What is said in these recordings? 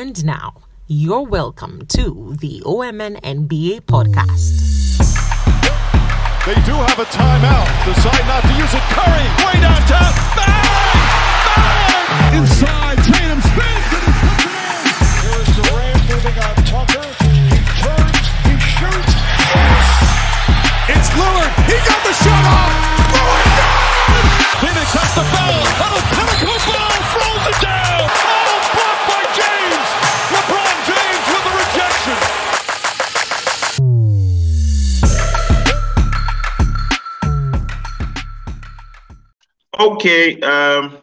And now, you're welcome to the OMN NBA podcast. They do have a timeout. Decide not to use it. Curry, way downtown. Bang! Bang! Inside, Tatum spins and he puts it in. Here is Durant moving on Tucker. He turns, he shoots. It's Lillard. He got the shot off. Lillard down. Phoenix has the foul. On a Okay. Um,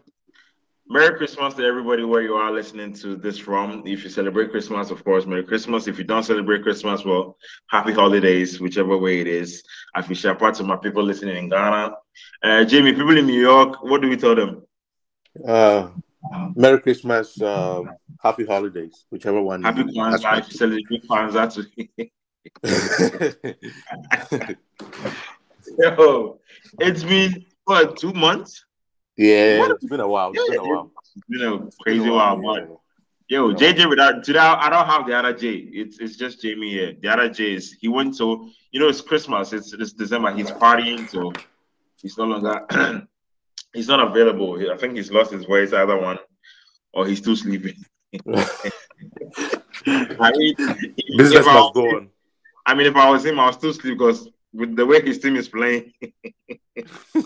Merry Christmas to everybody where you are listening to this from. If you celebrate Christmas, of course, Merry Christmas. If you don't celebrate Christmas, well, happy holidays, whichever way it is. I feel shout out to my people listening in Ghana. Uh, Jamie, people in New York, what do we tell them? Uh, Merry Christmas, um, Happy Holidays, whichever one. Happy Kwanzaa. If you celebrate Kwanzaa too. Yo, it's been what two months? Yeah, it's been a while. It's been a while. It's been a crazy been while, but Yo, JJ without today, I don't have the other J. It's it's just Jamie here. The other J is he went to you know it's Christmas. It's it's December. He's partying, so he's no longer he's not available. I think he's lost his voice. Either one, or he's still sleeping. I mean, Business if I, must go on. I mean, if I was him, I'll still sleep because with the way his team is playing, who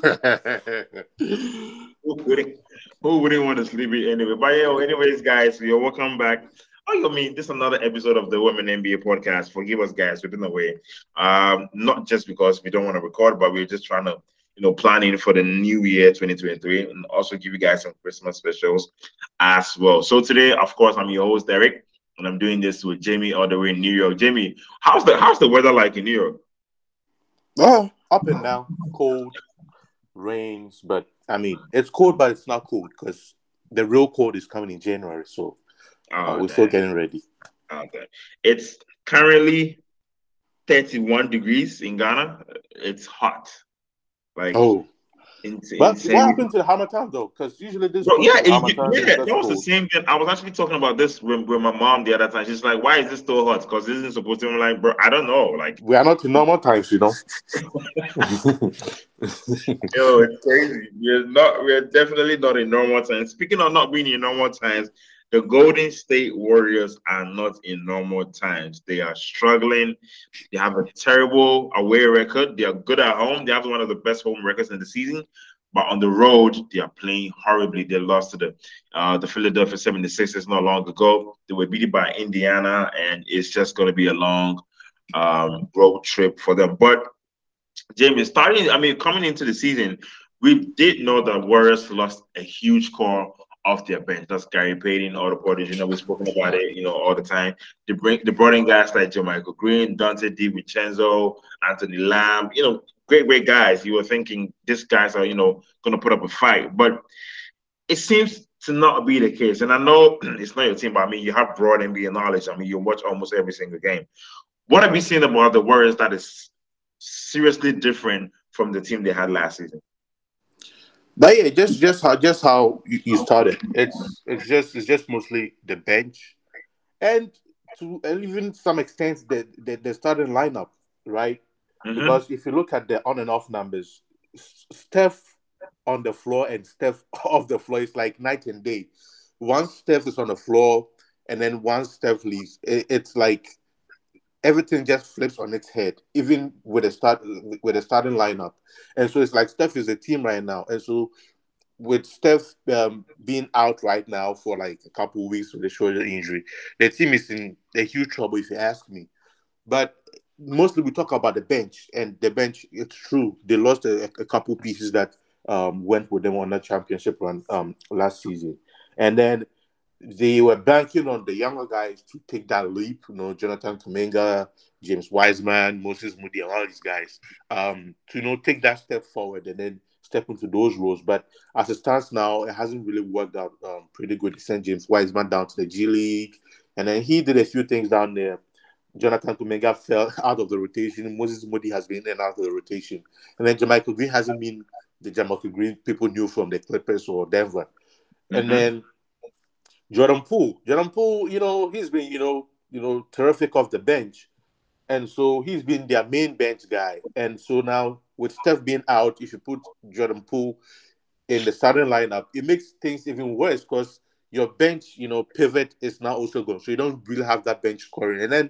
wouldn't, who wouldn't want to sleep it anyway? But yeah, anyways, guys, you're welcome back. Oh, you mean this is another episode of the Women NBA podcast. Forgive us, guys, we've been away. Um, not just because we don't want to record, but we're just trying to, you know, planning for the new year 2023 and also give you guys some Christmas specials as well. So today, of course, I'm your host, Derek, and I'm doing this with Jamie all the way in New York. Jamie, how's the how's the weather like in New York? Oh, up and down, cold, rains, but I mean, it's cold, but it's not cold because the real cold is coming in January. So uh, Oh, we're still getting ready. Okay. It's currently 31 degrees in Ghana. It's hot. Like Oh, it's but insane. what happened to the Harmattan though? Because usually this. Bro, yeah, it- Harmattan, yeah, it's that was the same thing. I was actually talking about this with, with my mom the other time. She's like, "Why is this so hot? Because this isn't supposed to." be like, "Bro, I don't know." Like, We are not in normal times, you know. yo, it's crazy. We're not. We're definitely not in normal times. Speaking of not being in normal times, the Golden State Warriors are not in normal times. They are struggling. They have a terrible away record. They are good at home. They have one of the best home records in the season. But on the road, they are playing horribly. They lost to the uh, the Philadelphia 76ers not long ago. They were beaten by Indiana, and it's just going to be a long um, road trip for them. But Jamie, starting, I mean, coming into the season, we did know that Warriors lost a huge core off their bench. That's Gary Payton, all the Porters. You know, we've spoken about it, you know, all the time. They bring they brought in guys like JaMychal Green, Donte DiVincenzo, Anthony Lamb, you know, great, great guys. You were thinking these guys are, you know, gonna put up a fight. But it seems to not be the case. And I know it's not your team, but I mean you have broad NBA knowledge. I mean, you watch almost every single game. What have you seen about the Warriors that is seriously different from the team they had last season? But yeah, just just how just how you, you started. It's it's just it's just mostly the bench, and to and even some extent the the, the starting lineup, right? Mhm. Because if you look at the on and off numbers, S- Steph on the floor and Steph off the floor is like night and day. Once Steph is on the floor, and then once Steph leaves, it, it's like everything just flips on its head, even with the start with the starting lineup. And so it's like Steph is a team right now, and so with Steph um, being out right now for like a couple weeks with a shoulder injury, the team is in a huge trouble, if you ask me. But mostly we talk about the bench, and the bench. It's true they lost a, a couple pieces that um, went with them on that championship run um, last season, and then they were banking on the younger guys to take that leap. You know, Jonathan Kuminga, James Wiseman, Moses Moody, and all these guys um, to you know take that step forward and then step into those roles. But as it stands now, it hasn't really worked out um, pretty good. He sent James Wiseman down to the G League, and then he did a few things down there. Jonathan Kuminga fell out of the rotation. Moses Moody has been in and out of the rotation, and then JaMychal Green hasn't been the JaMychal Green people knew from the Clippers or Denver. And Mhm. then Jordan Poole. Jordan Poole, you know, he's been, you know, you know, terrific off the bench. And so he's been their main bench guy. And so now with Steph being out, if you put Jordan Poole in the starting lineup, it makes things even worse because your bench, you know, pivot is now also gone. So you don't really have that bench scoring. And then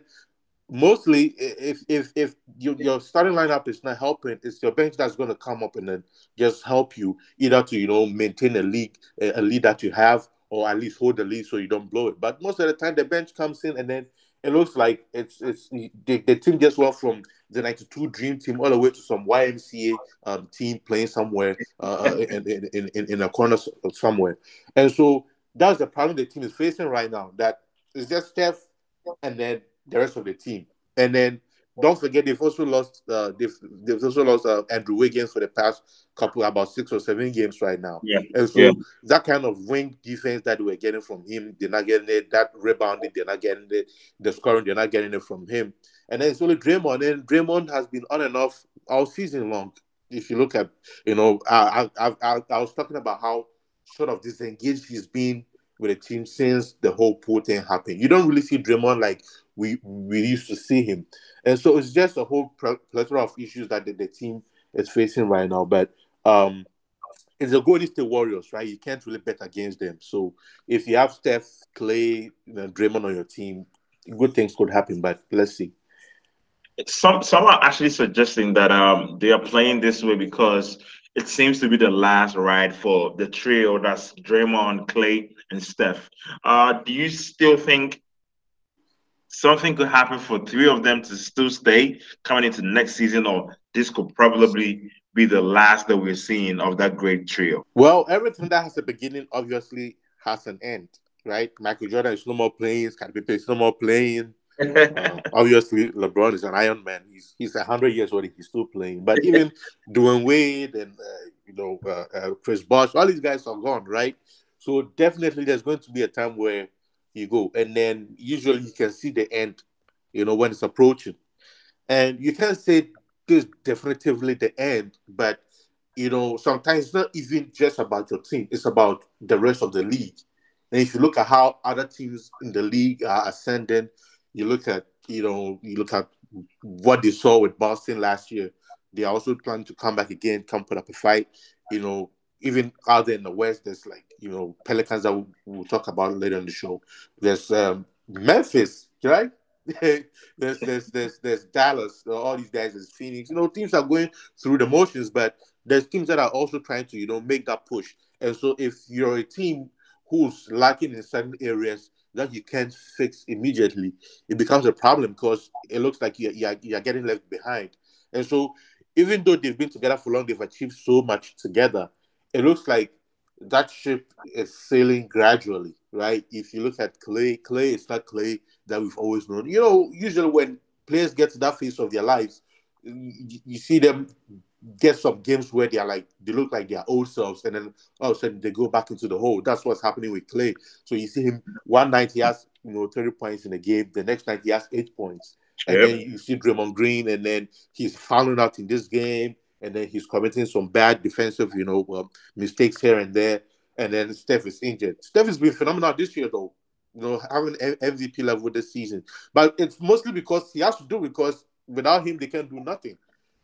mostly if if if you, your starting lineup is not helping, it's your bench that's going to come up and then just help you either to you know maintain a lead a lead that you have or at least hold the lead so you don't blow it. But most of the time, the bench comes in and then it looks like it's it's the, the team just went from the 92 dream team all the way to some YMCA um, team playing somewhere uh, in, in, in, in a corner somewhere. And so that's the problem the team is facing right now. That it's just Steph and then the rest of the team. And then don't forget they've also lost uh, they've, they've also lost uh, Andrew Wiggins for the past couple about six or seven games right now. Yeah. And so Yeah. that kind of wing defense that we're getting from him, they're not getting it. That rebounding, they're not getting it. The scoring, they're not getting it from him. And then it's only Draymond, and Draymond has been on and off all season long. If you look at, you know, I I I, I, I was talking about how sort of disengaged he's been with the team since the whole Poole thing happened. You don't really see Draymond like we we used to see him, and so it's just a whole plethora of issues that the, the team is facing right now. But um, it's the Golden State Warriors, right? You can't really bet against them. So if you have Steph, Clay, you know, Draymond on your team, good things could happen. But let's see. Some some are actually suggesting that um they are playing this way because it seems to be the last ride for the trio that's Draymond, Clay, and Steph. Uh, do you still think something could happen for three of them to still stay coming into next season, or this could probably be the last that we're seeing of that great trio? Well, everything that has a beginning obviously has an end, right? Michael Jordan is no more playing. Scottie is no more playing. Uh, obviously, LeBron is an Iron Man. He's he's hundred years old. He's still playing. But even Dwyane Wade and uh, you know uh, uh, Chris Bosh, all these guys are gone, right? So definitely, there's going to be a time where you go, and then usually you can see the end, you know, when it's approaching, and you can't say this definitively the end, but you know, sometimes it's not even just about your team; it's about the rest of the league. And if you look at how other teams in the league are ascending, you look at you know you look at what they saw with Boston last year. They also planning to come back again, come put up a fight. You know, even out there in the West, there's like you know Pelicans that we'll, talk about later in the show. There's um, Memphis, right? there's there's there's there's Dallas, all these guys. There's Phoenix. You know, teams are going through the motions, but there's teams that are also trying to you know make that push. And so, if you're a team who's lacking in certain areas that you can't fix immediately, it becomes a problem because it looks like you're, you're, you're getting left behind. And so, even though they've been together for long, they've achieved so much together, it looks like that ship is sailing gradually, right? If you look at Clay, Clay is not Clay that we've always known. You know, usually when players get to that phase of their lives, you, you see them get some games where they're like they look like their old selves, and then all of a sudden they go back into the hole. That's what's happening with Clay. So you see him one night he has you know 30 points in a game, the next night he has eight points. And Yep. then you see Draymond Green, and then he's fouling out in this game, and then he's committing some bad defensive, you know, um, mistakes here and there. And then Steph is injured. Steph has been phenomenal this year, though. You know, having MVP level this season, but it's mostly because he has to do because without him they can't do nothing.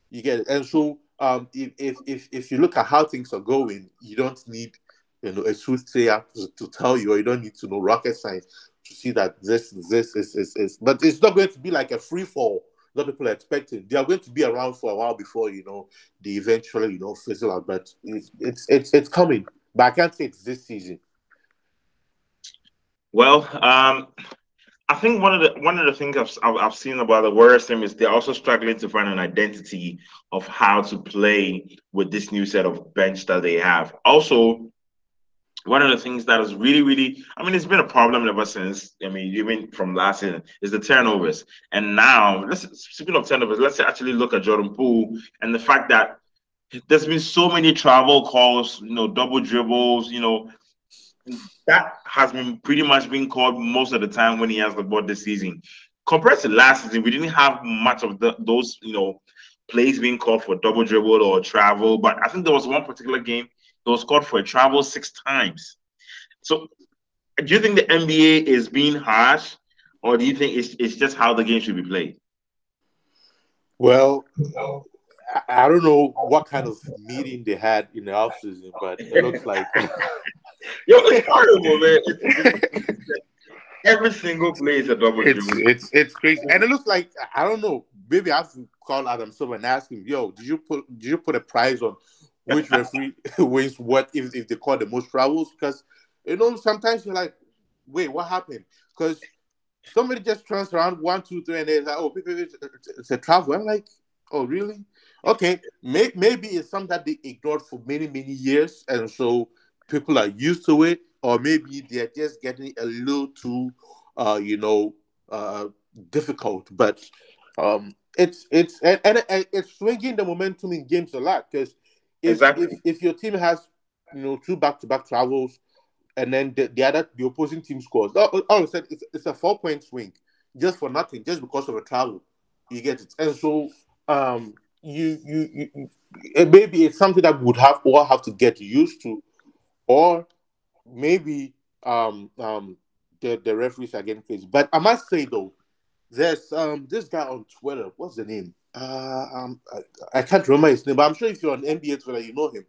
You get it, and so um, if, if if if you look at how things are going, you don't need you know a soothsayer to, to tell you, or you don't need to know rocket science to see that this this is is, is but it's not going to be like a free fall people are expecting. They are going to be around for a while before you know they eventually you know fizzle out. But it's it's it's, it's coming. But I can't say it's this season. Well, um, I think one of the one of the things I've, I've I've seen about the Warriors team is they're also struggling to find an identity of how to play with this new set of bench that they have. Also, one of the things that is really, really, I mean, it's been a problem ever since. I mean, even from last season, is the turnovers. And now, let's speaking of turnovers, let's actually look at Jordan Poole and the fact that there's been so many travel calls, you know, double dribbles, you know, that has been pretty much being called most of the time when he has the ball this season. Compared to last season, we didn't have much of the, those, you know, plays being called for double dribble or travel. But I think there was one particular game that was called for a travel six times. So do you think the NBA is being harsh, or do you think it's it's just how the game should be played? Well, I, don't know what kind of meeting they had in the off season, but it looks like Yo, it's horrible, man. It's- every single play is a double it's dribble. it's it's crazy, and it looks like I don't know. Maybe I have to call Adam Silver and ask him, "Yo, did you put did you put a prize on which referee wins what if, if they call the most travels?" Because you know sometimes you're like, "Wait, what happened?" Because somebody just turns around one, two, three, and they're like, "Oh, it's, it's a travel." I'm like, "Oh, really?" Okay, may, maybe it's something that they ignored for many many years, and so people are used to it, or maybe they're just getting a little too, uh, you know, uh, difficult. But um, it's it's and, and it's swinging the momentum in games a lot because if, Exactly. if if your team has you know two back to back travels, and then the, the other the opposing team scores, all, all of a sudden it's, it's a four point swing just for nothing, just because of a travel. You get it, and so um, you you, you, it- maybe it's something that we would have all have to get used to, or maybe um um the the referees are getting crazy. But I must say though, there's um this guy on Twitter. What's the name? Uh, um, I, I can't remember his name, but I'm sure if you're on NBA Twitter, you know him.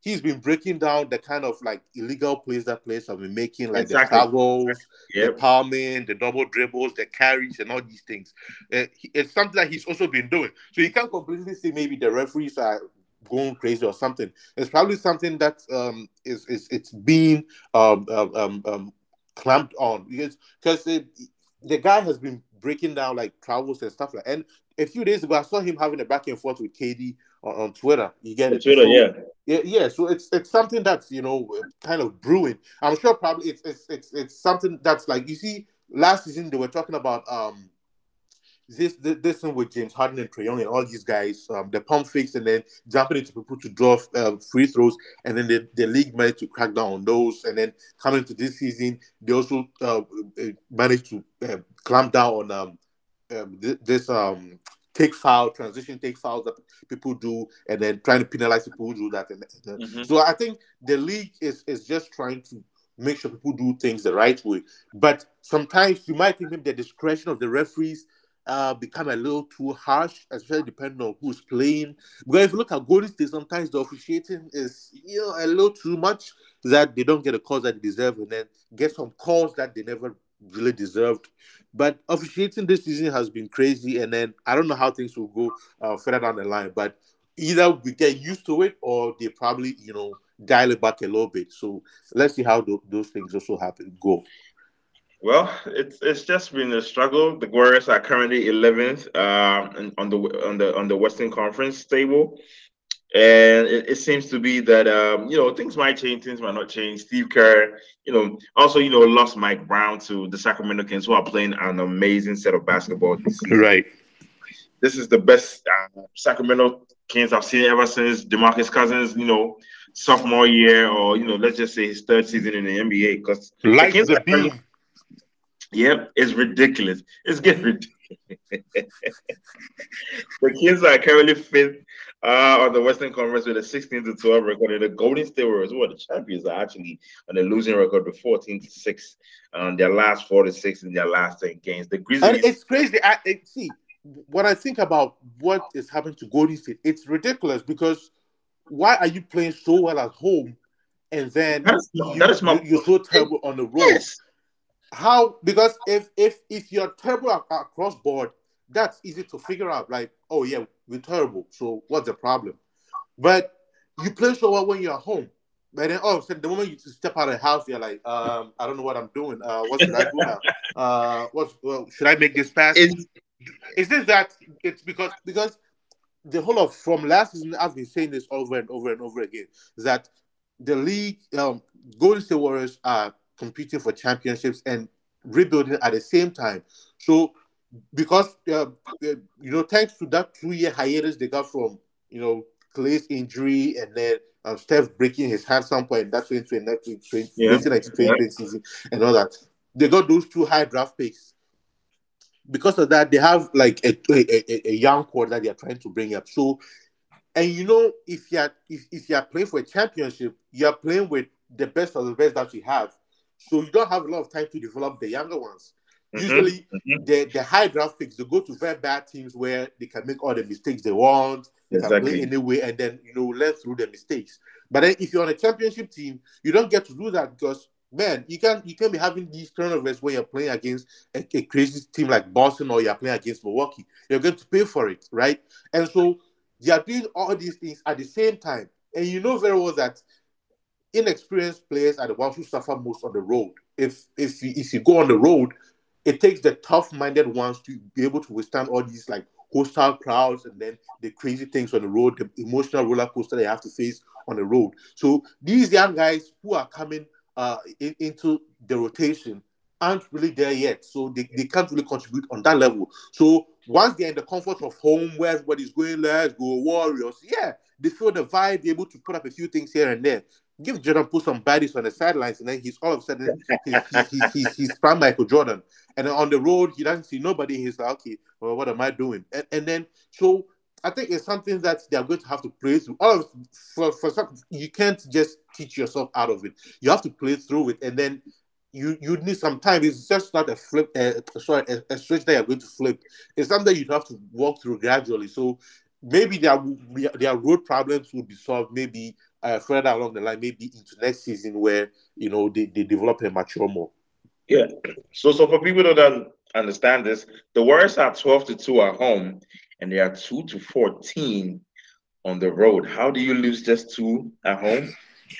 He's been breaking down the kind of like illegal plays that players have been making, like Exactly. the travels, the Yep. palming, the double dribbles, the carries, and all these things. Uh, it's something that he's also been doing. So you can't completely say maybe the referees are going crazy or something. It's probably something that um is is it's being um um um, um clamped on because because the, the guy has been breaking down like travels and stuff like. And a few days ago, I saw him having a back and forth with KD on, on Twitter. You get On it? Twitter, So- yeah. yeah, yeah. So it's it's something that's you know kind of brewing. I'm sure probably it's it's it's, it's something that's like you see last season they were talking about um this this, this one with James Harden and Trae Young and all these guys um the pump fakes and then jumping into people to draw uh, free throws and then the, the league managed to crack down on those and then coming to this season they also uh, uh, managed to uh, clamp down on um, um thi- this um take foul transition take fouls that people do and then trying to penalize people who do that and, and Mhm. so I think the league is is just trying to make sure people do things the right way. But sometimes you might think the discretion of the referees uh, become a little too harsh, especially depending on who's playing. Because if you look at Golden State, sometimes the officiating is you know a little too much that they don't get the calls that they deserve, and then get some calls that they never really deserved. But officiating this season has been crazy, and then I don't know how things will go uh, further down the line. But either we get used to it, or they probably you know dial it back a little bit. So let's see how tho- those things also happen go. Well, it's it's just been a struggle. The Warriors are currently 11th um, on the on the on the Western Conference table, and it, it seems to be that um, you know things might change, things might not change. Steve Kerr, you know, also you know lost Mike Brown to the Sacramento Kings, who are playing an amazing set of basketball this. Right. This is the best uh, Sacramento Kings I've seen ever since DeMarcus Cousins, you know, sophomore year, or you know, let's just say his third season in the NBA. Because Like Kings the are currently-. Yep, it's ridiculous. It's getting ridiculous. the Kings are currently fifth uh, on the Western Conference with a 16 to 12 record. And the Golden State Warriors, are the champions, are actually on a losing record with 14 to 6 on their last four to six in their last 10 games. The Grizzlies, And it's crazy. I, I see when I think about what is happening to Golden State, it's ridiculous because why are you playing so well at home and then That is- you, that is my- you, are so terrible on the road? yes, How? Because if if if you're terrible ac- across board, that's easy to figure out. Like, oh yeah, we're terrible. So what's the problem? But you play so well when you're home. But then a sudden, the moment you step out of the house, you're like, um, I don't know what I'm doing. Uh, what should I do now? Uh, what well, should I make this pass? it's Is this that it's because because the whole of from last season I've been saying this over and over and over again that the league um Golden State Warriors are competing for championships and rebuilding at the same time. So because uh, uh, you know thanks to that two year hiatus they got from you know Clay's injury and then um, Steph breaking his hand some point that's 2020 Yeah. 2019 season and all that they got those two high draft picks because of that, they have like a, a, a, a young core that they are trying to bring up. So, and you know, if you're if, if you're playing for a championship, you're playing with the best of the best that you have. So you don't have a lot of time to develop the younger ones. Mhm, Usually, mhm. the, the high draft picks, they go to very bad teams where they can make all the mistakes they want, they can Exactly. play anyway, and then, you know, learn through the mistakes. But then if you're on a championship team, you don't get to do that because, man, you can't, you can't be having these turnovers when you're playing against a, a crazy team like Boston or you're playing against Milwaukee. You're going to pay for it, right? And so they are doing all these things at the same time. And you know very well that inexperienced players are the ones who suffer most on the road. If if you, if you go on the road, it takes the tough-minded ones to be able to withstand all these like hostile crowds and then the crazy things on the road, the emotional roller coaster they have to face on the road. So these young guys who are coming uh, in- into the rotation aren't really there yet. So they, they can't really contribute on that level. So once they're in the comfort of home where everybody's going, let's go Warriors, yeah, they feel the vibe, they're able to put up a few things here and there. Give Jordan put some baddies on the sidelines, and then he's all of a sudden he's, he's, he's, he's, Michael Jordan. And on the road, he doesn't see nobody. He's like, okay, well, what am I doing? And, and then so I think it's something that they are going to have to play through. All of for for some, you can't just teach yourself out of it. You have to play through it, and then you you need some time. It's just not a flip. Uh, sorry, a, a switch that you're going to flip. It's something you have to walk through gradually. So maybe their their road problems will be solved. Maybe uh, further along the line, maybe into next season where you know they, they develop and mature more. Yeah. So, so for people that don't understand this, the Warriors are 12 to 2 at home and they are 2 to 14 on the road. How do you lose just two at home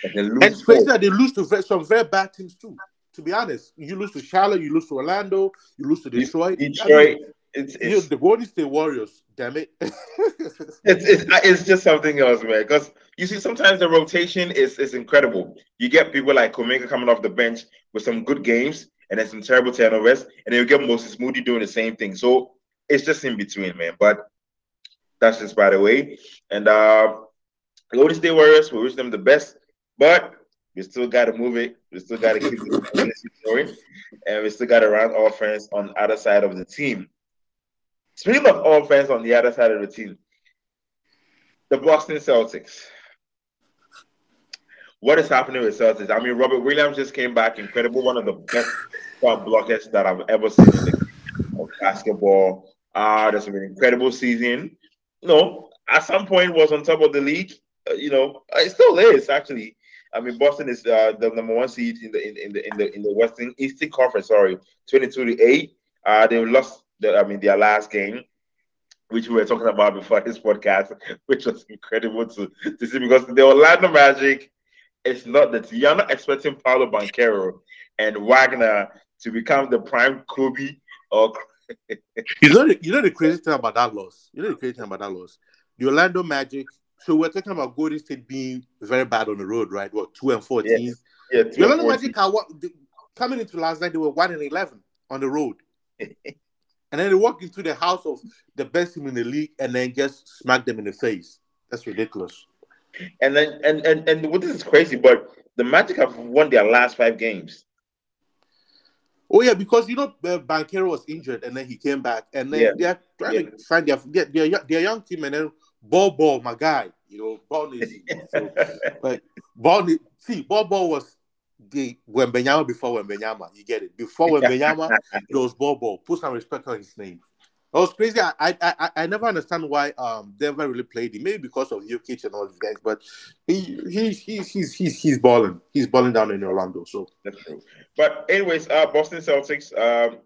and then And lose especially that they lose to some very bad teams too. To be honest, you lose to Charlotte, you lose to Orlando, you lose to Detroit. I mean, Detroit? It's, you know, the Golden State Warriors. Damn it! it's, it's, it's just something else, man. Because you see, sometimes the rotation is, is incredible. You get people like Omega coming off the bench with some good games and then some terrible turnovers, and then you get Moses Moody doing the same thing. So it's just in between, man. But that's just by the way. And uh Golden State Warriors, we wish them the best, but we still got to move it. We still got to keep the momentum going, and we still got to run offense on the other side of the team. Speaking of offense on the other side of the team, the Boston Celtics. What is happening with Celtics? I mean, Robert Williams just came back, incredible, one of the best blockers that I've ever seen in of basketball. Uh, that's an incredible season. Know, at some point was on top of the league. Uh, you know, it still is actually. I mean, Boston is uh, the number one seed in the in, in the in the in the Western Eastern Conference. Sorry, twenty-two to eight. Uh, they lost. I mean, their last game, which we were talking about before this podcast, which was incredible to, to see because the Orlando Magic. It's not that you're not expecting Paolo Banchero and Wagner to become the prime Kobe or you know, the, you know the crazy thing about that loss. You know the crazy thing about that loss. The Orlando Magic. So we're talking about Golden State being very bad on the road, right? What two and fourteen? Yes. yeah. The Orlando Magic are what, they, coming into last night. They were one and eleven on the road, and then they walk into the house of the best team in the league, and then just smack them in the face. That's ridiculous. And then and and and what this is crazy, but the Magic have won their last five games. Oh yeah, because you know uh, Banchero was injured and then he came back, and then Yeah. they're trying Yeah. to find their their, their their young team, and then Bol Bol, my guy, you know, Bol is so, like Bol. See, Bol Bol was the Wembanyama before Wembanyama. You get it? Before Wembanyama, it was Bol. Put some respect on his name. That was crazy. I I I, never understand why um they never really played him. Maybe because of Jokic and all these guys, but he he he's he's he's he's balling. He's balling down in Orlando. So That's true. But anyways, uh, Boston Celtics. Um,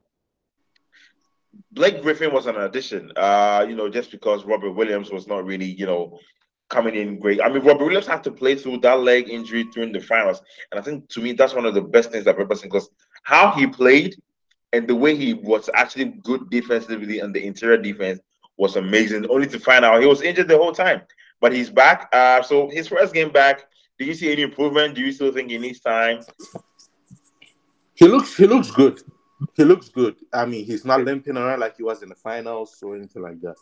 Blake Griffin was an addition. Uh, you know, just because Robert Williams was not really, you know, coming in great. I mean, Robert Williams had to play through that leg injury during the finals, and I think to me that's one of the best things ever seen because how he played and the way he was actually good defensively and the interior defense was amazing. Only to find out he was injured the whole time, but he's back. Uh, so his first game back. Do you see any improvement? Do you still think he needs time? He looks he looks good. He looks good. I mean, he's not limping around like he was in the finals or anything like that.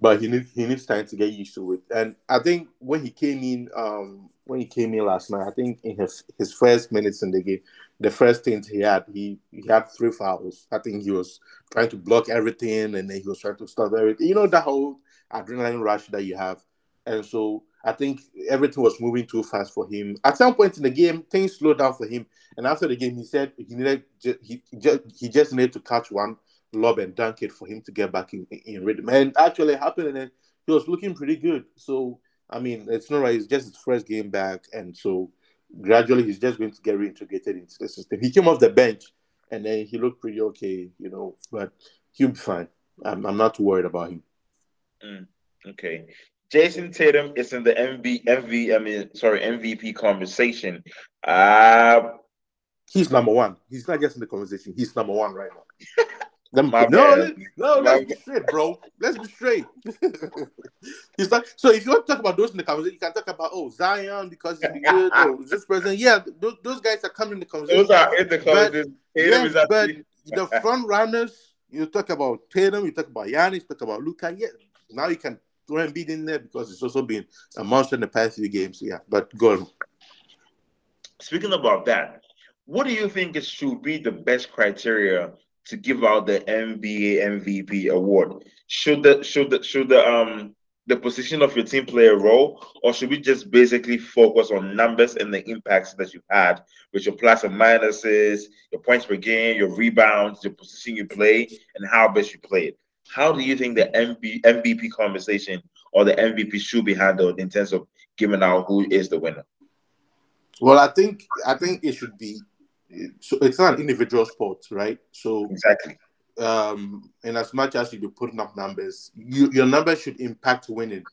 But he needs he needs time to get used to it. And I think when he came in, um, when he came in last night, I think in his his first minutes in the game, the first thing he had, he he had three fouls. I think he was trying to block everything, and then he was trying to stop everything. You know that whole adrenaline rush that you have. And so I think everything was moving too fast for him. At some point in the game, things slowed down for him. And after the game, he said he needed he just he just needed to catch one lob and dunk it for him to get back in, in rhythm. And actually happened, and then he was looking pretty good. So I mean, it's not right. It's just his first game back, and so gradually he's just going to get reintegrated into the system. He came off the bench, and then he looked pretty okay, you know. But he'll be fine. I'm, I'm not too worried about him. Mm, okay. Jayson Tatum is in the MV, MV, I mean, sorry, MVP conversation. Uh, he's number one. He's not just in the conversation. He's number one right now. no, bad. let, no, let's be straight, bro. Let's be straight. not, so if you want to talk about those in the conversation, you can talk about oh Zion because he's good. Oh, this person, yeah, those, those guys are coming in the conversation. those are in the conversation. Tatum Yes, but the front runners, you talk about Tatum, you talk about Giannis, you talk about Luka. Yeah, now you can throw Embiid in there because it's also been a monster in the past few games. Yeah, but go on. Speaking about that, what do you think is should be the best criteria to give out the NBA MVP award? Should the should the should the um the position of your team play a role, or should we just basically focus on numbers and the impacts that you've had with your plus and minuses, your points per game, your rebounds, your position you play, and how best you play it? How do you think the MB, MVP conversation or the MVP should be handled in terms of giving out who is the winner? Well, I think I think it should be. So it's not an individual sport, right? So Exactly. um, in as much as you be putting up numbers, you, your numbers should impact winning,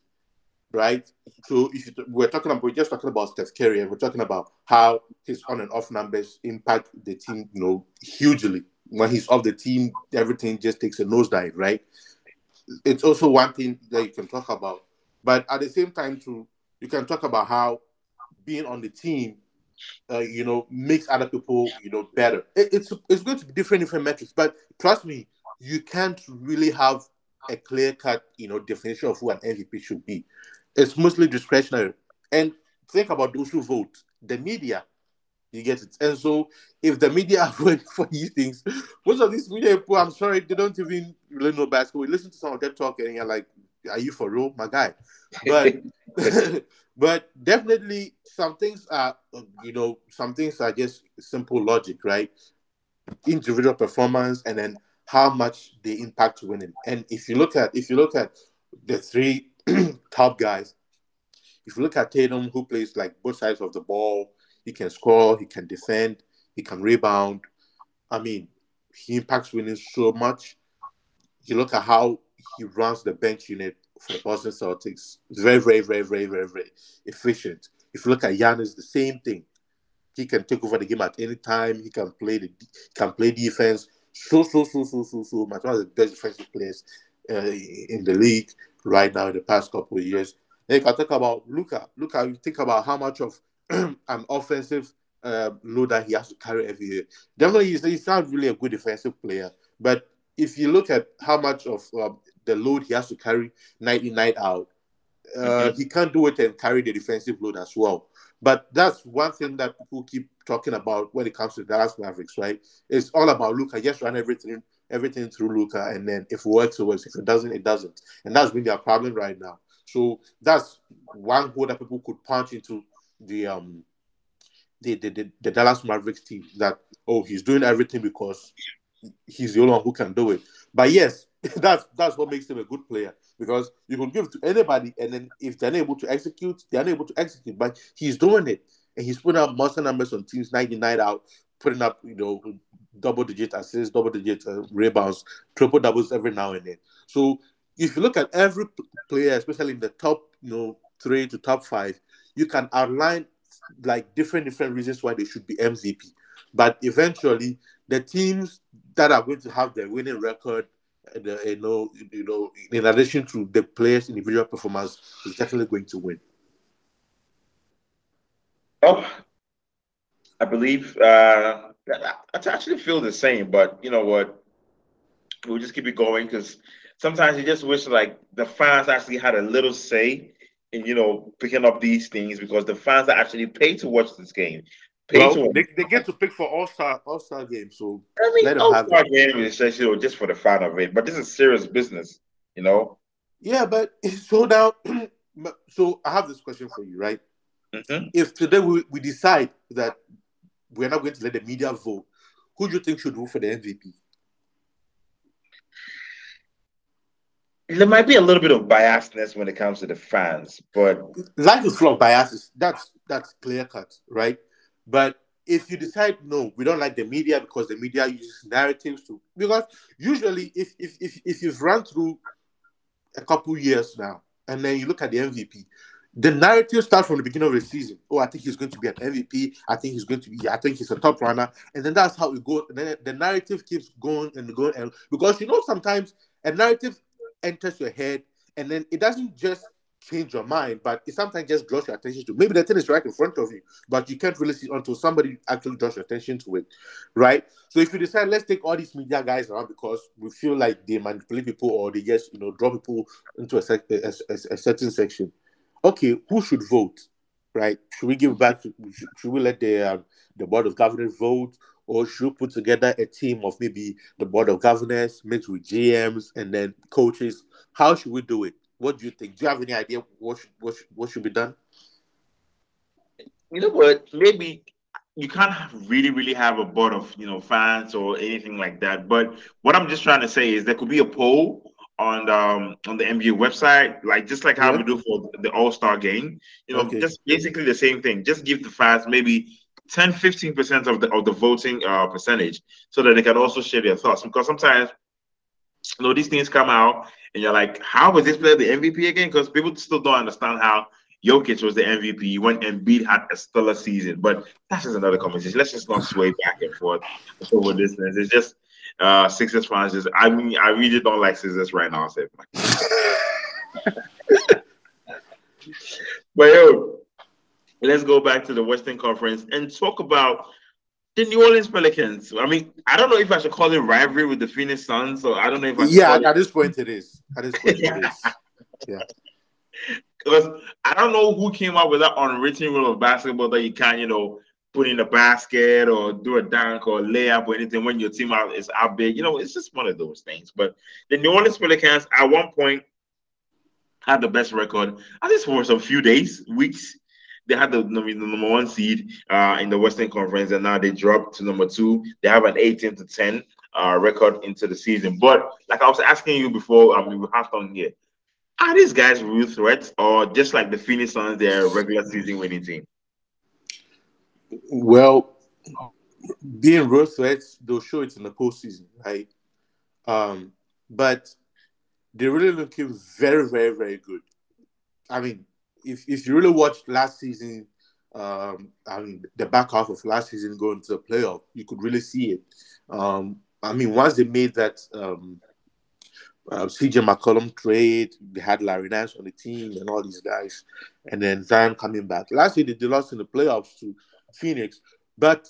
right? So if you, we're talking about, we're just talking about Steph Curry, and we're talking about how his on and off numbers impact the team, you know, hugely. When he's off the team, everything just takes a nosedive, right? It's also one thing that you can talk about, but at the same time, too, you can talk about how being on the team uh, you know, makes other people, you know, better. It, it's it's going to be different different metrics, but trust me, you can't really have a clear cut, you know, definition of who an MVP should be. It's mostly discretionary. And think about those who vote. The media, you get it. And so, if the media are voting for these things, most of these media people, I'm sorry, they don't even really know basketball. We listen to some of them talk, and you're like, "Are you for real, my guy?" But but definitely some things are you know some things are just simple logic right? Individual performance and then how much they impact winning. And if you look at if you look at the three top guys if you look at Tatum who plays like both sides of the ball he can score he can defend he can rebound. I mean he impacts winning so much. You look at how he runs the bench unit for the Boston Celtics. It's very, very, very, very, very, very efficient. If you look at Giannis, the same thing. He can take over the game at any time. He can play the he can play defense. So, so, so, so, so, so much. One of the best defensive players uh, in the league right now in the past couple of years. Then you can talk about Luka. Luka, you think about how much of an offensive uh, load that he has to carry every year. Definitely, he's, he's not really a good defensive player, but if you look at how much of um, the load he has to carry night in, night out, uh, Mhm. he can't do it and carry the defensive load as well. But that's one thing that people keep talking about when it comes to Dallas Mavericks, right? It's all about Luka. Just run everything, everything through Luka, and then if it works, it works. If it doesn't, it doesn't. And that's been their problem right now. So that's one hole that people could punch into the um the the, the, the Dallas Mavericks team. That oh, he's doing everything because he's the only one who can do it. But yes, that's that's what makes him a good player because you can give to anybody, and then if they're unable to execute, they're unable to execute. But he's doing it, and he's putting up monster numbers on teams in night out, putting up you know double digit assists, double digit uh, rebounds, triple doubles every now and then. So if you look at every player, especially in the top you know three to top five, you can outline like different different reasons why they should be MVP. But eventually, the teams that are going to have the winning record, uh, you know, you know, in addition to the players' individual performance, is definitely going to win. Oh, I believe uh, I actually feel the same, but you know what? We'll just keep it going because sometimes you just wish like the fans actually had a little say in you know picking up these things because the fans are actually paid to watch this game. Paid to Well, they, they get to pick for All Star All Star games, so I mean, let them All have Star game is just just for the fun of it, but this is serious business, you know. Yeah, but so now so I have this question for you, right? Mhm. If today we, we decide that we're not going to let the media vote, who do you think should vote for the MVP? There might be a little bit of biasness when it comes to the fans, but Life is full of biases. That's that's clear cut, right? But if you decide no, we don't like the media because the media uses narratives to because usually if if if, if you've run through a couple years now and then you look at the MVP, the narrative starts from the beginning of the season. Oh, I think he's going to be an MVP. I think he's going to be. I think he's a top runner, and then that's how it goes. And then the narrative keeps going and going, and because you know sometimes a narrative enters your head, and then it doesn't just change your mind, but it sometimes just draws your attention to. Maybe the thing is right in front of you, but you can't really see until somebody actually draws your attention to it, right? So if you decide, let's take all these media guys around because we feel like they manipulate people or they just you know draw people into a, sec- a, a- a certain section. Okay, who should vote? Right? Should we give back? Should, should we let the um, the board of governors vote, or should we put together a team of maybe the board of governors mixed with GMs and then coaches? How should we do it? What do you think? Do you have any idea what should, what should, what should be done? you know what? Maybe you can't really, really have a board of you know fans or anything like that. But what I'm just trying to say is there could be a poll on um on the NBA website, like just like how Yeah. we do for the All Star game. You know, Okay. just basically the same thing. Just give the fans maybe 10, 15 percent of the of the voting uh percentage, so that they can also share their thoughts. Because sometimes know these things come out and you're like, how was this player the MVP again? Because people still don't understand how Jokic was the MVP when Embiid had a stellar season. But that's just another conversation. Let's just not sway back and forth over this. It's just uh Sixers fans just I mean I really don't like Sixers right now, Seth. but yo, let's go back to the Western Conference and talk about the New Orleans Pelicans. I mean, I don't know if I should call it rivalry with the Phoenix Suns, so I don't know if I should Yeah, call it- at this point it is. At this point it is. Yeah. Because I don't know who came up with that unwritten rule of basketball that you can't, you know, put in a basket or do a dunk or layup or anything when your team out is out big. You know, it's just one of those things. But the New Orleans Pelicans at one point had the best record, at least for some few days, weeks. They had the, number- the number one seed uh, in the Western Conference, and now they dropped to number two. They have an 18 to 10 uh, record into the season. But like I was asking you before, I mean, we have on here. Are these guys real threats, or just like the Phoenix Suns, they're a regular season winning team? Well, being real threats, they'll show it in the postseason, right? Um, but they're really looking very, very, very good. I mean, if if you really watched last season, um, mean the back half of last season going to the playoff, you could really see it. Um, I mean, once they made that um, uh, CJ McCollum trade, they had Larry Nance on the team and all these guys, and then Zion coming back. Last year they, they lost in the playoffs to Phoenix, but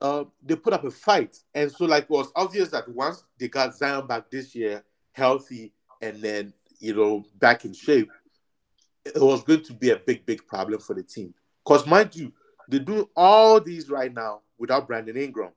uh, they put up a fight, and so like it was obvious that once they got Zion back this year, healthy, and then you know back in shape, it was going to be a big, big problem for the team. Because mind you, they're doing all these right now without Brandon Ingram,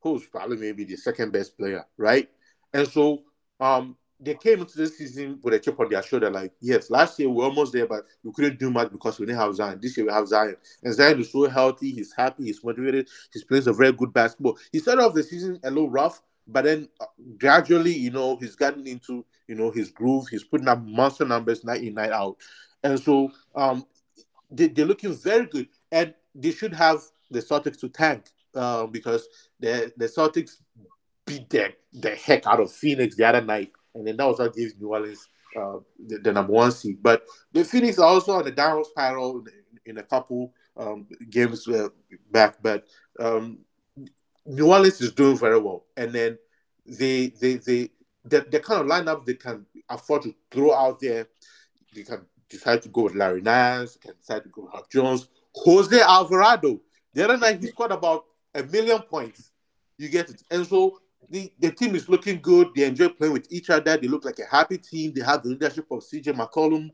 who's probably maybe the second best player, right? And so um they came into this season with a chip on their shoulder, like, yes, last year we were almost there, but we couldn't do much because we didn't have Zion. This year we have Zion. And Zion is so healthy, he's happy, he's motivated, he's playing some very good basketball. He started off the season a little rough, but then uh, gradually, you know, he's gotten into, you know, his groove. He's putting up monster numbers night in, night out. And so um they, they're looking very good. And they should have the Celtics to tank uh, because the, the Celtics beat the, the heck out of Phoenix the other night. And then that was what gave New Orleans uh, the, the number one seed. But the Phoenix are also on the downward spiral in, in a couple um, games uh, back. But um, New Orleans is doing very well. And then they they they the, the kind of lineup they can afford to throw out there, they can decide to go with Larry Nance, can decide to go with Jones, Jose Alvarado. The other night he scored about a million points. You get it. And so the, the team is looking good. They enjoy playing with each other. They look like a happy team. They have the leadership of CJ McCollum.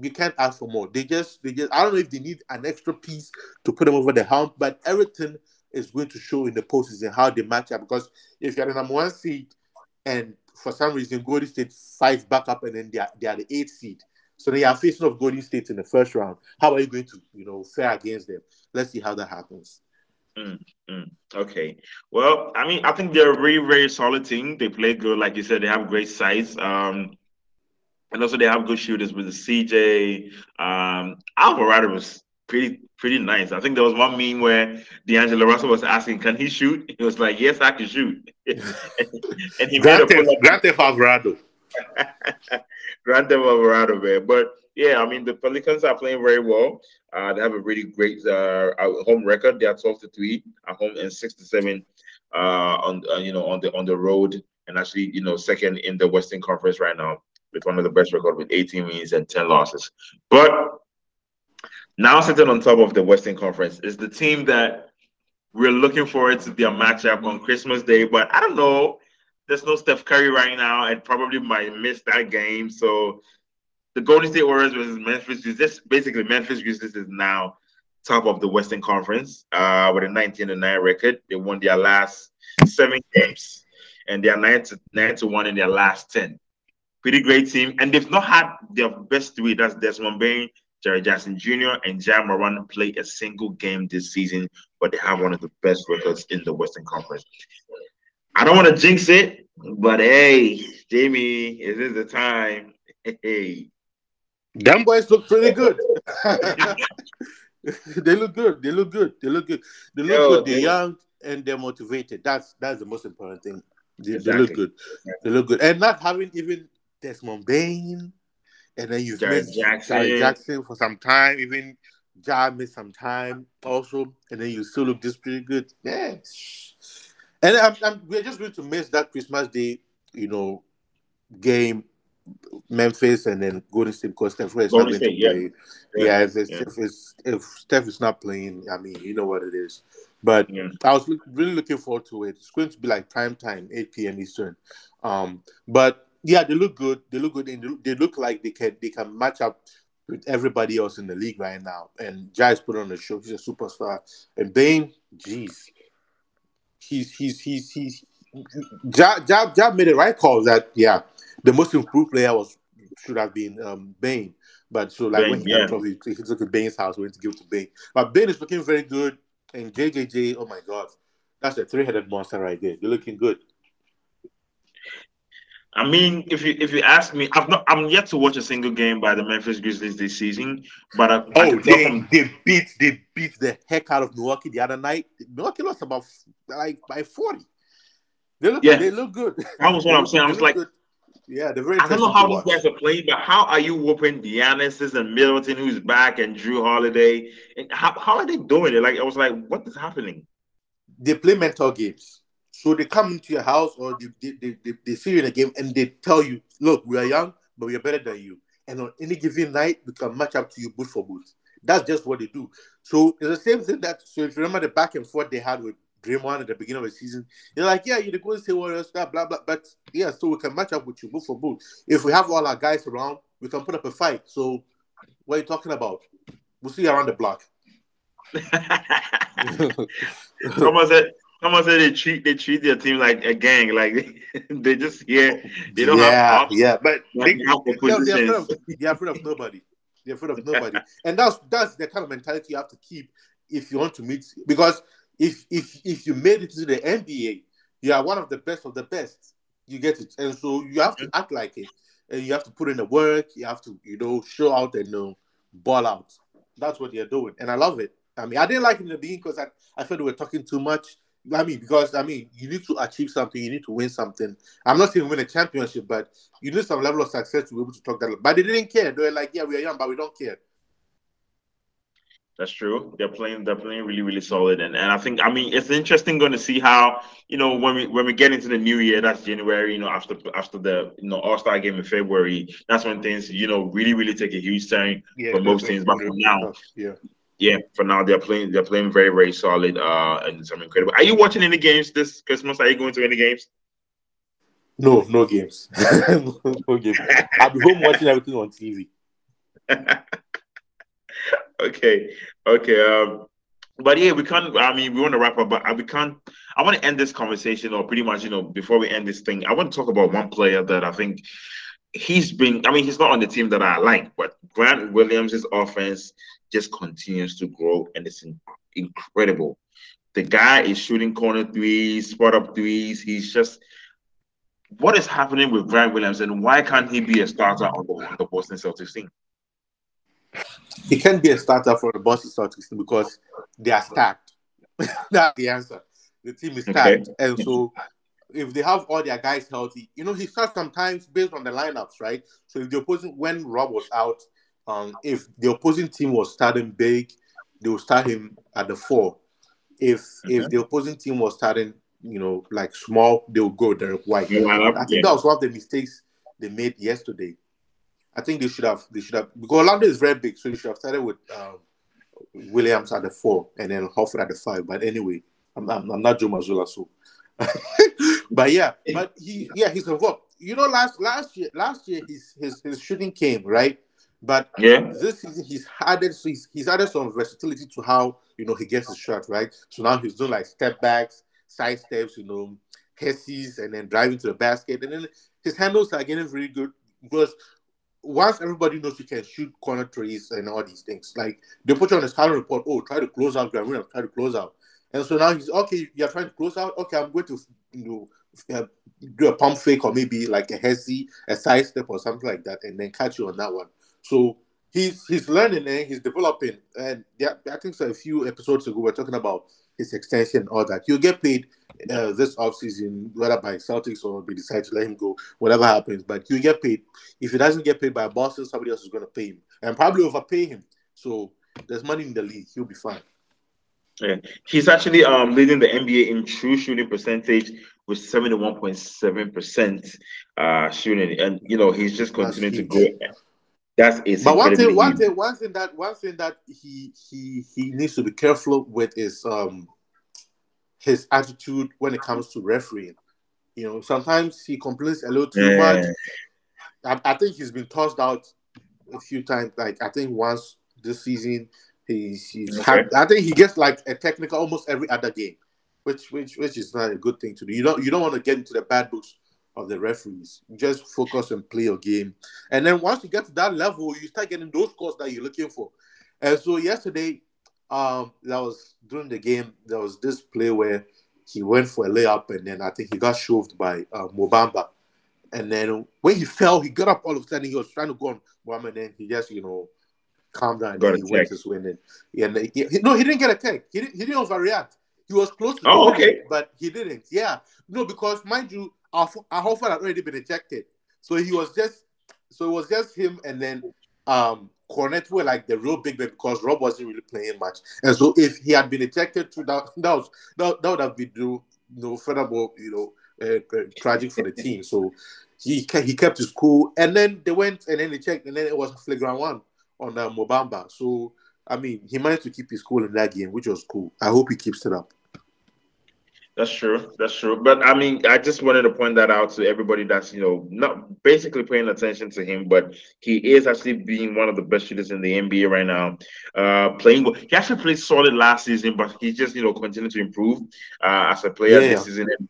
You can't ask for more. They just they just I don't know if they need an extra piece to put them over the hump, but everything is going to show in the postseason how they match up. Because if you're the number one seed and for some reason Golden State fights back up and then they are, they are the eighth seed, So they are facing off Golden State in the first round. How are you going to, you know, fare against them? Let's see how that happens. Mm, mm, okay. Well, I mean, I think they're a very, very solid team. They play good, like you said. They have great size. Um, and also they have good shooters with the CJ. Um, Alvarado was pretty, pretty nice. I think there was one meme where D'Angelo Russell was asking, "Can he shoot?" He was like, "Yes, I can shoot." and he Grand made a Theft pull-up. Theft Alvarado. Grand Theft Alvarado, man. But yeah, I mean the Pelicans are playing very well. Uh, they have a really great uh, home record. They are twelve to three at home and six to seven uh, on uh, you know on the on the road, and actually you know second in the Western Conference right now with one of the best record with 18 wins and 10 losses. But now sitting on top of the Western Conference is the team that we're looking forward to their matchup on Christmas Day. But I don't know. There's no Steph Curry right now, and probably might miss that game. So the Golden State Warriors versus Memphis Grizzlies. Basically, Memphis Grizzlies is now top of the Western Conference uh, with a 19 and 9 record. They won their last seven games, and they are nine to nine to one in their last 10. Pretty great team, and they've not had their best three. That's Desmond Bane, Jaren Jackson Jr., and Ja Morant play a single game this season, but they have one of the best records in the Western Conference. I don't want to jinx it, but hey, Jamie, is this the time? Hey, Them boys look pretty good. they look good. They look good. They look good. They look Yo, good. They're they- young and they're motivated. That's that's the most important thing. They, they look good. They look good. And not having even Desmond Bane, and then you've Jared missed Jackson. Jaren Jackson for some time. Even Ja missed some time also, and then you still look just pretty good. Yeah. And I'm, I'm, we're just going to miss that Christmas Day, you know, game, Memphis, and then Golden State because Steph Curry is not going to State, yeah. play. Yeah, if, Yeah. if it's if Steph is not playing, I mean, you know what it is. But. I was look, really looking forward to it. It's going to be like prime time, 8 p.m. Eastern. Um, but yeah, they look good. They look good, and they look, they look like they can they can match up with everybody else in the league right now. And Ja's put on the show. He's a superstar. And Bane, jeez, he's he's he's he's. Ja, ja, ja made the right call that yeah, the most improved player was should have been um Bane. But so like Bane, when he yeah. got off, he, took at Bane's house, we went to give it to Bane. But Bane is looking very good, and JJJ, oh my god, that's a three-headed monster right there. You're looking good. I mean, if you if you ask me, I've not I'm yet to watch a single game by the Memphis Grizzlies this season, but I, I Oh, tell they, from they beat they beat the heck out of Milwaukee the other night. Milwaukee lost about like by forty. They look Yeah. they look good. That was what I'm saying. I was like, good. yeah, they're very. I don't know how these guys are playing, but how are you whooping Giannis and Middleton, who's back, and Jrue Holiday? And how, how are they doing it? Like I was like, what is happening? they play mental games. So they come into your house or they, they, they, they, see you in a game and they tell you, look, we are young, but we are better than you. And on any given night, we can match up to you boot for boot. That's just what they do. So it's the same thing that, so if you remember the back and forth they had with Draymond at the beginning of the season, they're like, yeah, you're the Golden State Warriors, blah, blah, blah. But yeah, so we can match up with you boot for boot. If we have all our guys around, we can put up a fight. So what are you talking about? We'll see you around the block. Someone said, uh, someone said they treat they treat their team like a gang. Like they just here, they don't yeah, have ops. yeah, but Like, they, they have they, they're, afraid positions. of, they're afraid of nobody. They're afraid of nobody, and that's that's the kind of mentality you have to keep if you want to meet. Because if if if you made it to the NBA, you are one of the best of the best. You get it, and so you have to act like it, and you have to put in the work. You have to you know show out and you know, ball out. That's what they're doing, and I love it. I mean, I didn't like it in the beginning because I, I felt we were talking too much. I mean, because I mean, you need to achieve something, you need to win something. I'm not saying win a championship, but you need some level of success to be able to talk that. But they didn't care. They were like, "Yeah, we are young, but we don't care." That's true. They're playing. They're playing really, really solid, and and I think I mean it's interesting going to see how you know when we when we get into the new year. That's January. You know after after the you know All Star game in February. That's when things you know really really take a huge turn. Yeah, For most teams, but for now- yeah. Yeah, for now they're playing. They're playing very very solid. Uh, and some incredible. Are you watching any games this Christmas? Are you going to any games? No, no games. no games. I'll be home watching everything on TV. okay, okay. Um, but yeah, we can't. I mean, we want to wrap up, but we can't. I want to end this conversation, or pretty much, you know, before we end this thing, I want to talk about one player that I think he's been. I mean, he's not on the team that I like, but Grant Williams' offense just continues to grow, and it's in, incredible. The guy is shooting corner threes, spot up threes. He's just what is happening with Grant Williams, and why can't he be a starter on the, on the Boston Celtics team? He can't be a starter for the Boston Celtics team because they are stacked. That's the answer. The team is stacked, okay. and so if they have all their guys healthy, you know, he starts sometimes based on the lineups, right? So if the opposing when Rob was out, um, if the opposing team was starting big, they will start him at the four. If okay. if the opposing team was starting, you know, like small, they'll go Derrick White. Yeah, I think yeah. that was one of the mistakes they made yesterday. I think they should have they should have because Orlando is very big, so they should have started with um, Williams at the four and then Horford at the five. But anyway, I'm, I'm, I'm not Joe Mazzulla, so but yeah, but he yeah he's evolved. You know, last last year last year his his his shooting came right, but yeah, this season he's added so he's, he's added some versatility to how you know he gets his shot right. So now he's doing like step backs, side steps, you know, hessies, and then driving to the basket, and then his handles are getting very good because once everybody knows you can shoot corner threes and all these things, like they put you on the scouting report, oh, try to close out, Graham, try to close out. And so now he's okay. You're trying to close out. Okay, I'm going to you know uh, do a pump fake or maybe like a hezzy, a side step or something like that, and then catch you on that one. So he's he's learning and he's developing. And yeah, I think so. A few episodes ago, we are talking about his extension, all that. He'll get paid uh, this offseason, whether by Celtics or they decide to let him go, whatever happens. But he'll get paid. If he doesn't get paid by Boston, somebody else is going to pay him and probably overpay him. So there's money in the league. He'll be fine. Yeah, he's actually um leading the NBA in true shooting percentage with seventy one point seven percent uh shooting, and you know he's just continuing to go. That's is. But one thing, one thing, one thing that one thing that he he he needs to be careful with is um his attitude when it comes to refereeing. You know, sometimes he complains a little too yeah. much. I, I think he's been tossed out a few times. Like I think once this season He's, he's okay. had, I think he gets like a technical almost every other game, which which which is not a good thing to do. You don't you don't want to get into the bad books of the referees. You just focus and play your game, and then once you get to that level, you start getting those scores that you're looking for. And so yesterday, um, that was during the game. There was this play where he went for a layup, and then I think he got shoved by uh, Mo Bamba. And then when he fell, he got up all of a sudden. He was trying to go on Mohamed, and then he just, you know, calm down. Got and he went to swing it. And he, no, he didn't get a tag. He didn't. He didn't overreact. He was close to. Oh, okay. It, but he didn't. Yeah. No, because mind you, our Horford had already been ejected, so he was just. So it was just him and then um Kornet were like the real big man because Rob wasn't really playing much, and so if he had been ejected, to that that was that, that would have been you know furthermore you know uh, uh, tragic for the team. So he he kept his cool, and then they went and then they checked, and then it was flagrant one on uh, Mo Bamba. So, I mean, he managed to keep his cool in that game, which was cool. I hope he keeps it up. That's true. That's true. But I mean, I just wanted to point that out to everybody that's you know not basically paying attention to him, but he is actually being one of the best shooters in the NBA right now. Uh, playing, he actually played solid last season, but he just you know continued to improve uh, as a player yeah. this season. And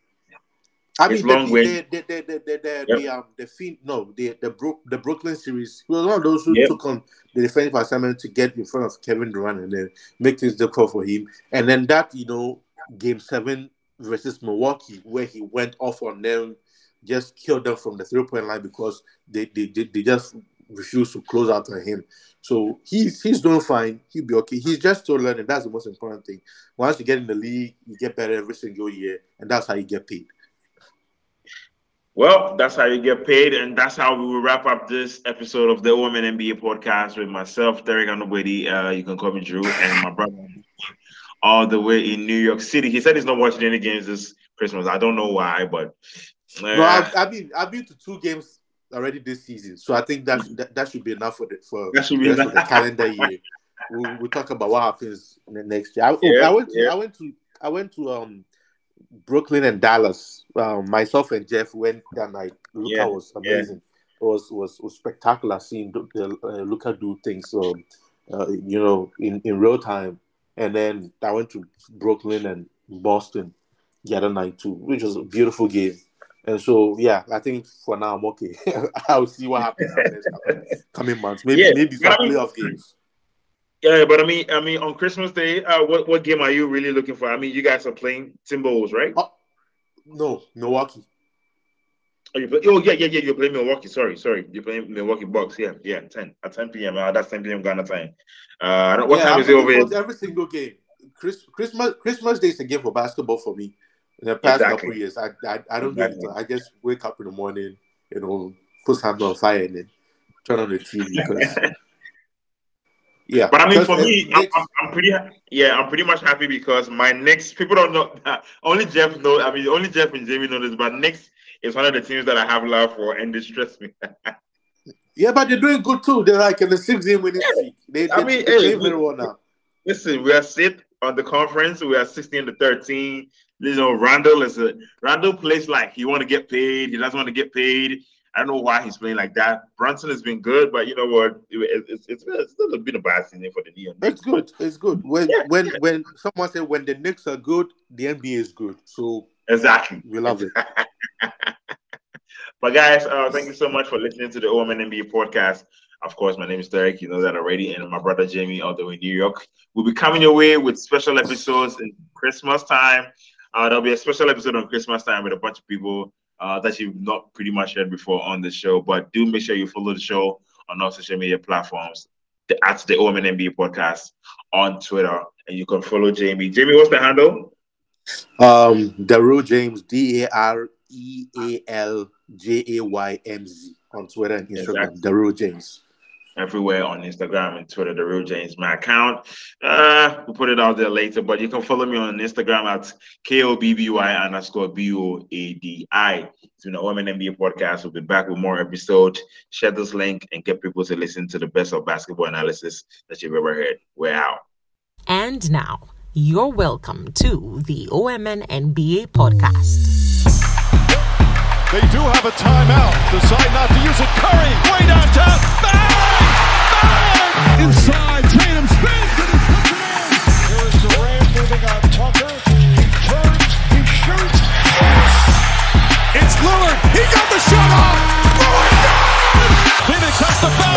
I mean, long the, way. The, the, the, the, the, yep. the, um, the fin- no, the the, Bro- the Brooklyn series. He was one of those who yep. took on the defensive assignment to get in front of Kevin Durant and then make things difficult for him. And then that, you know, game seven versus Milwaukee, where he went off on them, just killed them from the three point line because they, they, they, they just refused to close out on him. So he's he's doing fine. He'll be okay. He's just still learning. That's the most important thing. Once you get in the league, you get better every single year, and that's how you get paid. Well, that's how you get paid, and that's how we will wrap up this episode of the OMN NBA podcast with myself, Derek Anobedi. Uh, you can call me Drew, and my brother, all the way in New York City. He said he's not watching any games this Christmas. I don't know why, but uh, no, I've, I've, been I've been to two games already this season, so I think that that, that should be enough for the for that should be the, the calendar year. We'll, we'll, talk about what happens next year. I, yeah, I went to, yeah. I went to I went to um Brooklyn and Dallas. Um, myself and Jeff went that night. Luka yeah, was amazing. It was, was was spectacular seeing uh, Luka do things. Um, uh, you know, in, in real time. And then I went to Brooklyn and Boston the other night too, which was a beautiful game. And so, yeah, I think for now I'm okay. I'll see what happens in the coming months. Maybe Yeah, maybe some I mean- playoff games. Yeah, but I mean, I mean, on Christmas Day, uh, what what game are you really looking for? I mean, you guys are playing Timberwolves, right? Oh, no, Milwaukee. Oh, you play, oh yeah, yeah, yeah. You're playing Milwaukee. Sorry, sorry. You're playing Milwaukee Bucks. Yeah, yeah. Ten at ten p.m. Uh, that's ten p.m. Ghana time. Uh, what yeah, time I'm is it over here? every single game. Chris, Christmas Christmas Day is a game for basketball for me. In the past Exactly. couple years, I I, I don't do Exactly. it. I just wake up in the morning, you know, put something on fire and then turn on the TV because yeah. But I mean, for me, I'm, I'm, I'm pretty, yeah, I'm pretty much happy because my next people don't know. Only Jeff know. I mean, only Jeff and Jamie know this. But next is one of the teams that I have love for, and they stress me. yeah, but they're doing good too. They're like in the six game winning streak. They, they, I mean, they hey, play we- very well now. Listen, we are sit on the conference. We are 16 to 13. You know, Randle is a Randle plays like he want to get paid. He doesn't want to get paid. I don't know why he's playing like that. Brunson has been good, but you know what? It- it's, it's, it's still been a bad season for the Neon. It's good. It's good. When Yeah, when yeah. when someone said when the Knicks are good, the NBA is good. So Exactly. we love it. But guys, uh, thank you so much for listening to the OMN NBA podcast. Of course, my name is Derek. You know that already, and my brother Jamie, all the way New York. We'll be coming your way with special episodes in Christmas time. Uh, there'll be a special episode on Christmas time with a bunch of people uh, that you've not pretty much heard before on the show. But do make sure you follow the show on all social media platforms the, at the OMN NBA podcast on Twitter, and you can follow Jamie. Jamie, what's the handle? Um, Daryl James, D A R E A L J A Y M Z on Twitter and Instagram. Exactly. Real James. everywhere on Instagram and Twitter, the real James, my account. Uh, we'll put it out there later, but you can follow me on Instagram at K-O-B-B-Y underscore B-O-A-D-I. It's been a OMN NBA podcast. We'll be back with more episodes. Share this link and get people to listen to the best of basketball analysis that you've ever heard. We're out. And now, you're welcome to the OMN NBA podcast. They do have a timeout. Decide not to use it. Curry, way down downtown. Bang! Bang! Inside, Tatum spins and he puts in. Here's Durant moving on Tucker. He turns, he shoots. Yes! It's Lillard. He got the shot off. Lillard! Phoenix has the foul.